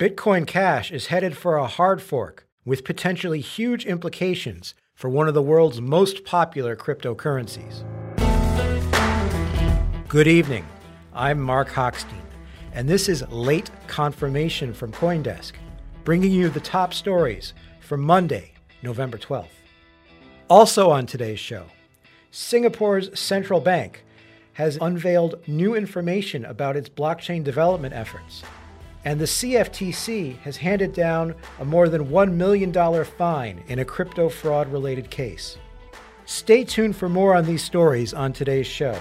Bitcoin Cash is headed for a hard fork with potentially huge implications for one of the world's most popular cryptocurrencies. Good evening. I'm Mark Hochstein, and this is Late Confirmation from Coindesk, bringing you the top stories for Monday, November 12th. Also on today's show, Singapore's central bank has unveiled new information about its blockchain development efforts and the CFTC has handed down a more than $1 million fine in a crypto fraud related case. Stay tuned for more on these stories on today's show.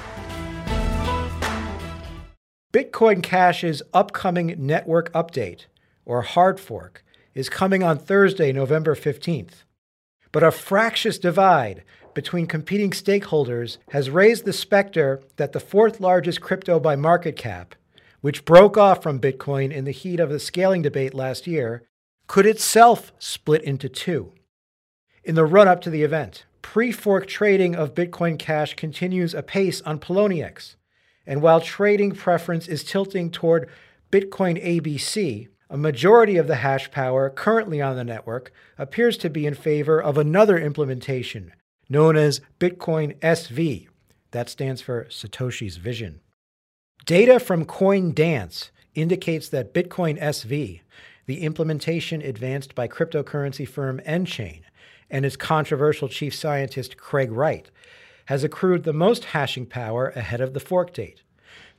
Bitcoin Cash's upcoming network update, or hard fork, is coming on Thursday, November 15th. But a fractious divide between competing stakeholders has raised the specter that the fourth largest crypto by market cap which broke off from Bitcoin in the heat of the scaling debate last year, could itself split into two. In the run up to the event, pre fork trading of Bitcoin Cash continues apace on Poloniex. And while trading preference is tilting toward Bitcoin ABC, a majority of the hash power currently on the network appears to be in favor of another implementation known as Bitcoin SV. That stands for Satoshi's Vision. Data from CoinDance indicates that Bitcoin SV, the implementation advanced by cryptocurrency firm nChain and its controversial chief scientist Craig Wright, has accrued the most hashing power ahead of the fork date.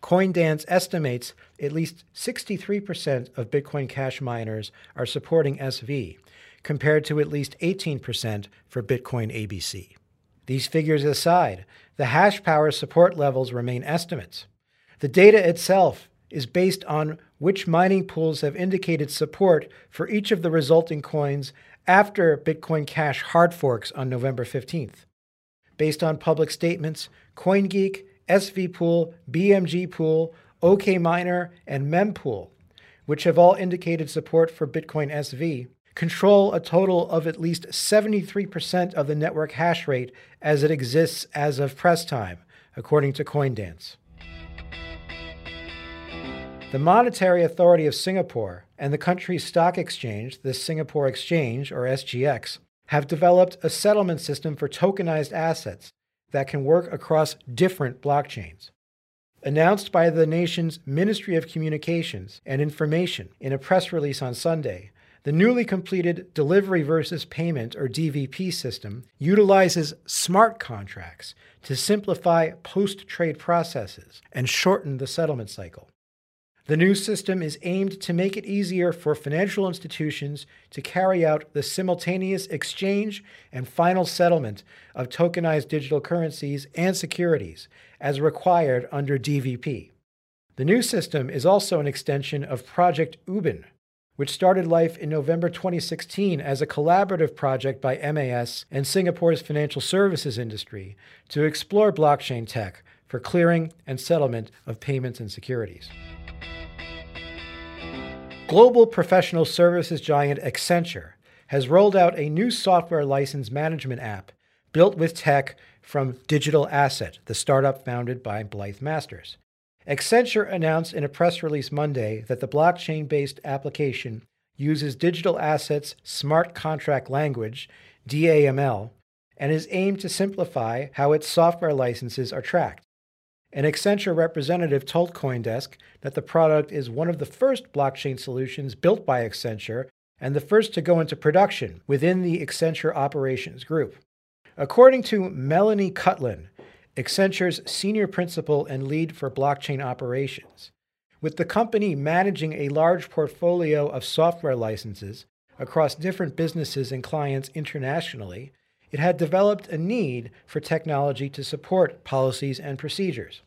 CoinDance estimates at least 63% of Bitcoin Cash miners are supporting SV, compared to at least 18% for Bitcoin ABC. These figures aside, the hash power support levels remain estimates. The data itself is based on which mining pools have indicated support for each of the resulting coins after Bitcoin Cash hard forks on November 15th. Based on public statements, CoinGeek, SV Pool, BMG Pool, OKMiner, and Mempool, which have all indicated support for Bitcoin SV, control a total of at least 73% of the network hash rate as it exists as of press time, according to Coindance. The Monetary Authority of Singapore and the country's stock exchange, the Singapore Exchange, or SGX, have developed a settlement system for tokenized assets that can work across different blockchains. Announced by the nation's Ministry of Communications and Information in a press release on Sunday, the newly completed Delivery versus Payment, or DVP system, utilizes smart contracts to simplify post trade processes and shorten the settlement cycle. The new system is aimed to make it easier for financial institutions to carry out the simultaneous exchange and final settlement of tokenized digital currencies and securities as required under DVP. The new system is also an extension of Project Ubin, which started life in November 2016 as a collaborative project by MAS and Singapore's financial services industry to explore blockchain tech for clearing and settlement of payments and securities. Global professional services giant Accenture has rolled out a new software license management app built with tech from Digital Asset, the startup founded by Blythe Masters. Accenture announced in a press release Monday that the blockchain based application uses Digital Asset's smart contract language, DAML, and is aimed to simplify how its software licenses are tracked. An Accenture representative told Coindesk that the product is one of the first blockchain solutions built by Accenture and the first to go into production within the Accenture Operations Group. According to Melanie Cutlin, Accenture's senior principal and lead for blockchain operations, with the company managing a large portfolio of software licenses across different businesses and clients internationally, it had developed a need for technology to support policies and procedures.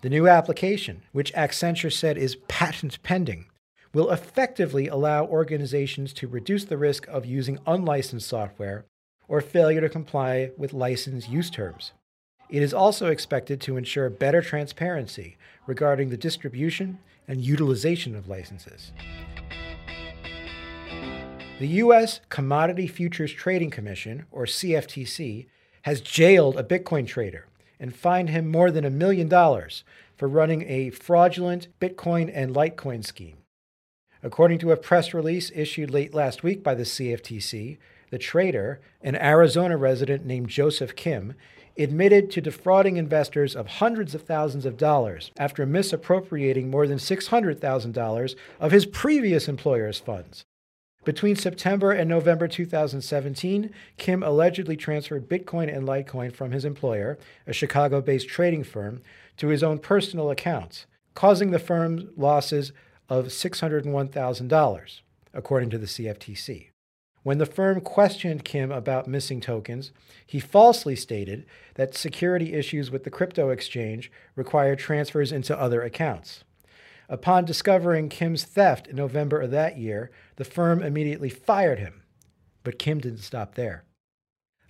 The new application, which Accenture said is patent pending, will effectively allow organizations to reduce the risk of using unlicensed software or failure to comply with license use terms. It is also expected to ensure better transparency regarding the distribution and utilization of licenses. The U.S. Commodity Futures Trading Commission, or CFTC, has jailed a Bitcoin trader and fined him more than a million dollars for running a fraudulent Bitcoin and Litecoin scheme. According to a press release issued late last week by the CFTC, the trader, an Arizona resident named Joseph Kim, admitted to defrauding investors of hundreds of thousands of dollars after misappropriating more than $600,000 of his previous employer's funds. Between September and November 2017, Kim allegedly transferred Bitcoin and Litecoin from his employer, a Chicago based trading firm, to his own personal accounts, causing the firm losses of $601,000, according to the CFTC. When the firm questioned Kim about missing tokens, he falsely stated that security issues with the crypto exchange required transfers into other accounts. Upon discovering Kim's theft in November of that year, the firm immediately fired him. But Kim didn't stop there.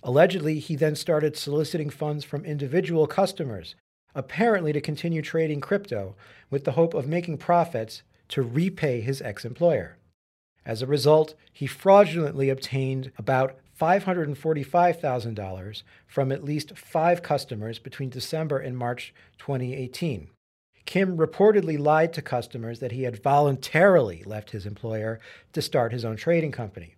Allegedly, he then started soliciting funds from individual customers, apparently to continue trading crypto with the hope of making profits to repay his ex employer. As a result, he fraudulently obtained about $545,000 from at least five customers between December and March 2018. Kim reportedly lied to customers that he had voluntarily left his employer to start his own trading company.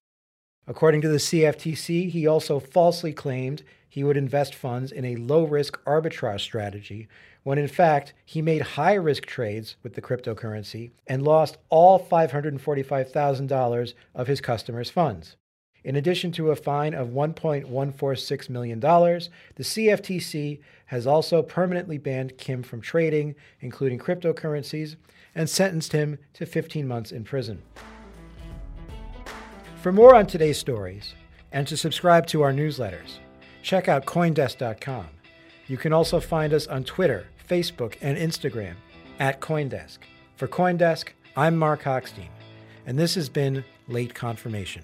According to the CFTC, he also falsely claimed he would invest funds in a low risk arbitrage strategy when in fact he made high risk trades with the cryptocurrency and lost all $545,000 of his customers' funds. In addition to a fine of $1.146 million, the CFTC has also permanently banned Kim from trading, including cryptocurrencies, and sentenced him to 15 months in prison. For more on today's stories and to subscribe to our newsletters, check out Coindesk.com. You can also find us on Twitter, Facebook, and Instagram at Coindesk. For Coindesk, I'm Mark Hochstein, and this has been Late Confirmation.